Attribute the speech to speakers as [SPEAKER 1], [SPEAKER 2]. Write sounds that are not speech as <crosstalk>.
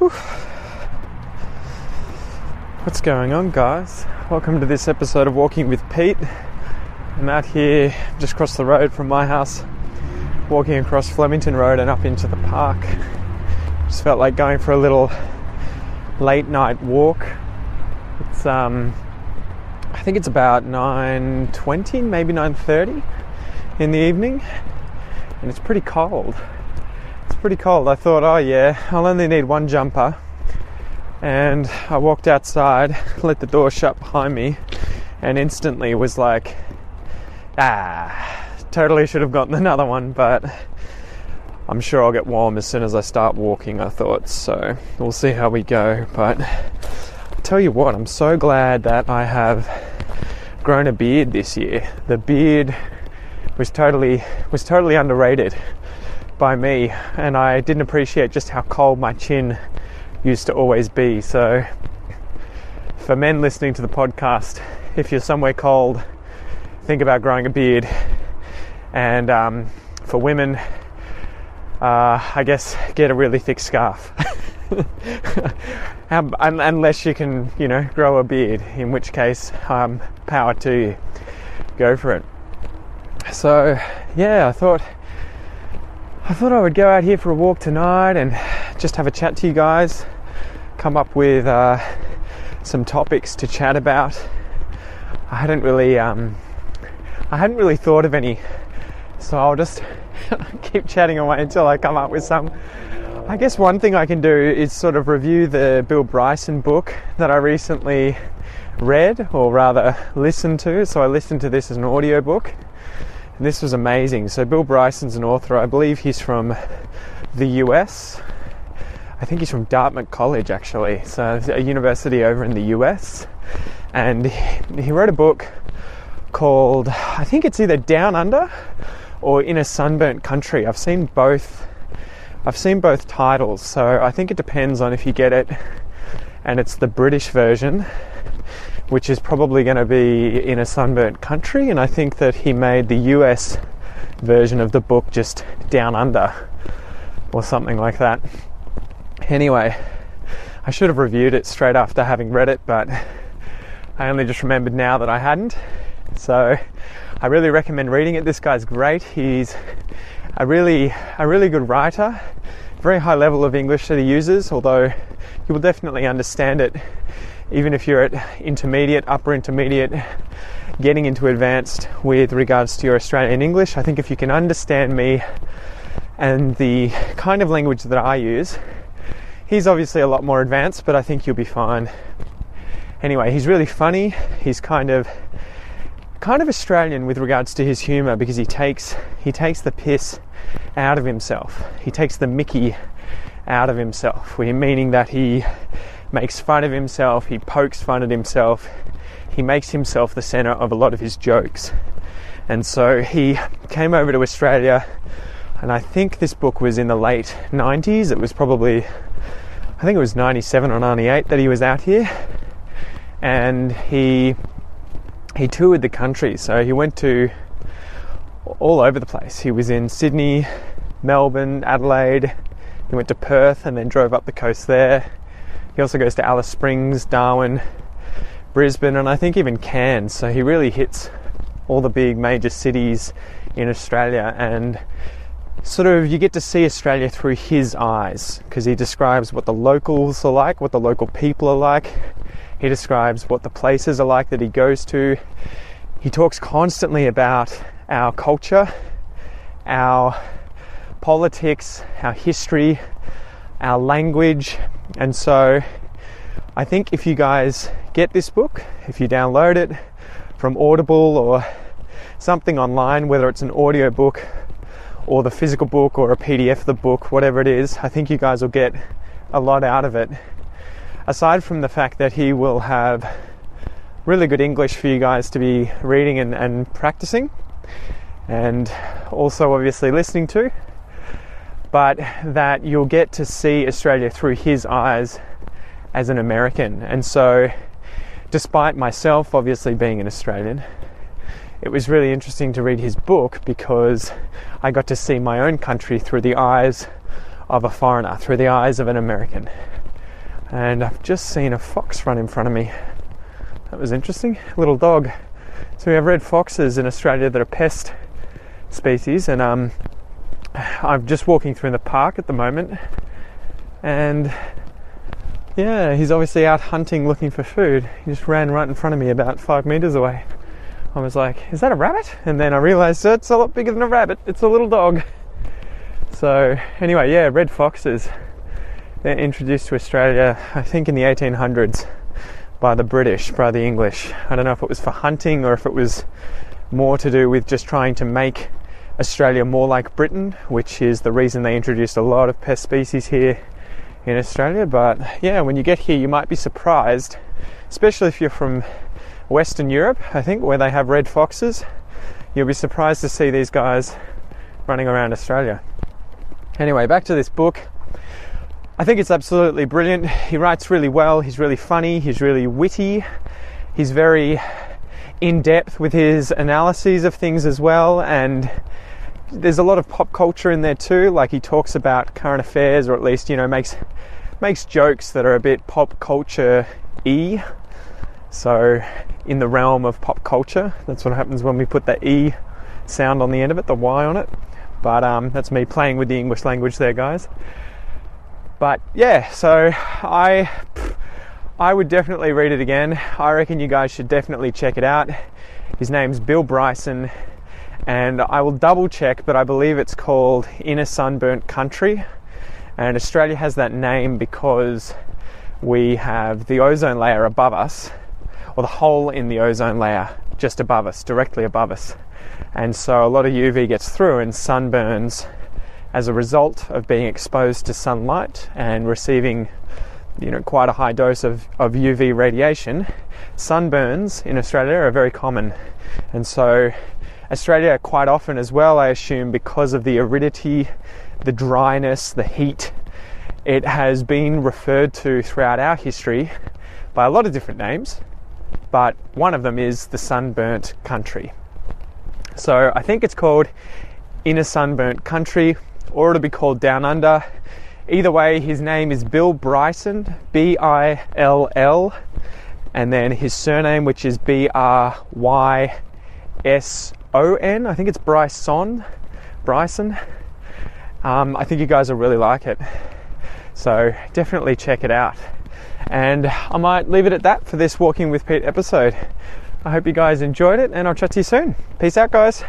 [SPEAKER 1] Whew. What's going on, guys? Welcome to this episode of Walking with Pete. I'm out here just across the road from my house, walking across Flemington Road and up into the park. Just felt like going for a little late night walk. It's um, I think it's about 9:20, maybe 9:30 in the evening, and it's pretty cold. Pretty cold. I thought, oh yeah, I'll only need one jumper. And I walked outside, <laughs> let the door shut behind me, and instantly was like, ah, totally should have gotten <laughs> another one, but I'm sure I'll get warm as soon as I start walking, I thought. So we'll see how we go. But I tell you what, I'm so glad that I have grown a beard this year. The beard was totally was totally underrated by me, and I didn't appreciate just how cold my chin used to always be. So, for men listening to the podcast, if you're somewhere cold, think about growing a beard. And um, for women, uh, I guess get a really thick scarf. <laughs> Unless you can, you know, grow a beard, in which case, um, power to you. Go for it. So, yeah, I thought I thought I would go out here for a walk tonight and just have a chat to you guys, come up with uh, some topics to chat about. I hadn't really, um, I hadn't really thought of any, so I'll just <laughs> keep chatting away until I come up with some. I guess one thing I can do is sort of review the Bill Bryson book that I recently read, or rather listened to. So I listened to this as an audiobook and this was amazing. So, Bill Bryson's an author. I believe he's from the US. I think he's from Dartmouth College, actually. So, a university over in the US. And he wrote a book called, I think it's either Down Under or In a Sunburnt Country. I've seen both. I've seen both titles, so I think it depends on if you get it and it's the British version which is probably going to be in a sunburnt country. And I think that he made the US version of the book just down under or something like that. Anyway, I should have reviewed it straight after having read it, but I only just remembered now that I hadn't. So I really recommend reading it. This guy's great. He's a really a really good writer. Very high level of English that he uses, although you will definitely understand it even if you're at intermediate, upper intermediate, getting into advanced with regards to your Australian English, I think if you can understand me and the kind of language that I use, he's obviously a lot more advanced, but I think you'll be fine. Anyway, he's really funny. He's kind of kind of Australian with regards to his humor because he takes he takes the piss out of himself. He takes the mickey out of himself, We're meaning that he makes fun of himself, he pokes fun at himself, he makes himself the center of a lot of his jokes. And so he came over to Australia, and I think this book was in the late 90s. It was probably, I think it was 97 or 98 that he was out here. And he he toured the country, so he went to all over the place. He was in Sydney, Melbourne, Adelaide. He went to Perth and then drove up the coast there. He also goes to Alice Springs, Darwin, Brisbane, and I think even Cairns. So he really hits all the big major cities in Australia and sort of you get to see Australia through his eyes because he describes what the locals are like, what the local people are like. He describes what the places are like that he goes to. He talks constantly about our culture, our politics, our history, our language, and so I think if you guys get this book, if you download it from Audible or something online, whether it's an audio book or the physical book or a PDF of the book, whatever it is, I think you guys will get a lot out of it. Aside from the fact that he will have really good English for you guys to be reading and, and practicing, and also obviously listening to but that you'll get to see Australia through his eyes as an American. And so, despite myself obviously being an Australian, it was really interesting to read his book because I got to see my own country through the eyes of a foreigner, through the eyes of an American. and I've just seen a fox run in front of me. That was interesting. Little dog. So we have red foxes in Australia that are pest species, and um, I'm just walking through the park at the moment, and yeah, he's obviously out hunting looking for food. He just ran right in front of me about five meters away. I was like, is that a rabbit? And then I realized it's a lot bigger than a rabbit, it's a little dog. So, anyway, yeah, red foxes. They're introduced to Australia, I think, in the 1800s by the British, by the English. I don't know if it was for hunting or if it was more to do with just trying to make Australia more like Britain, which is the reason they introduced a lot of pest species here in Australia. But yeah, when you get here, you might be surprised, especially if you're from Western Europe, I think, where they have red foxes. You'll be surprised to see these guys running around Australia. Anyway, back to this book. I think it's absolutely brilliant. He writes really well, he's really funny, he's really witty, he's very in depth with his analyses of things as well, and there's a lot of pop culture in there too. Like he talks about current affairs, or at least you know makes makes jokes that are a bit pop culture e. So in the realm of pop culture, that's what happens when we put the e sound on the end of it, the y on it. But um, that's me playing with the English language there, guys. But yeah, so I I would definitely read it again. I reckon you guys should definitely check it out. His name's Bill Bryson and I will double check, but I believe it's called In a Sunburnt Country. And Australia has that name because we have the ozone layer above us, or the hole in the ozone layer just above us, directly above us. And so a lot of UV gets through and sunburns as a result of being exposed to sunlight and receiving you know quite a high dose of, of UV radiation. Sunburns in Australia are very common. And so Australia quite often as well, I assume, because of the aridity, the dryness, the heat. It has been referred to throughout our history by a lot of different names, but one of them is the sunburnt country. So I think it's called In a Sunburnt Country, or it'll be called Down Under. Either way, his name is Bill Bryson, B I L L, and then his surname, which is B R Y S O N. I think it's Bryson. Bryson. Um, I think you guys will really like it. So definitely check it out. And I might leave it at that for this Walking with Pete episode. I hope you guys enjoyed it and I'll chat to you soon. Peace out, guys.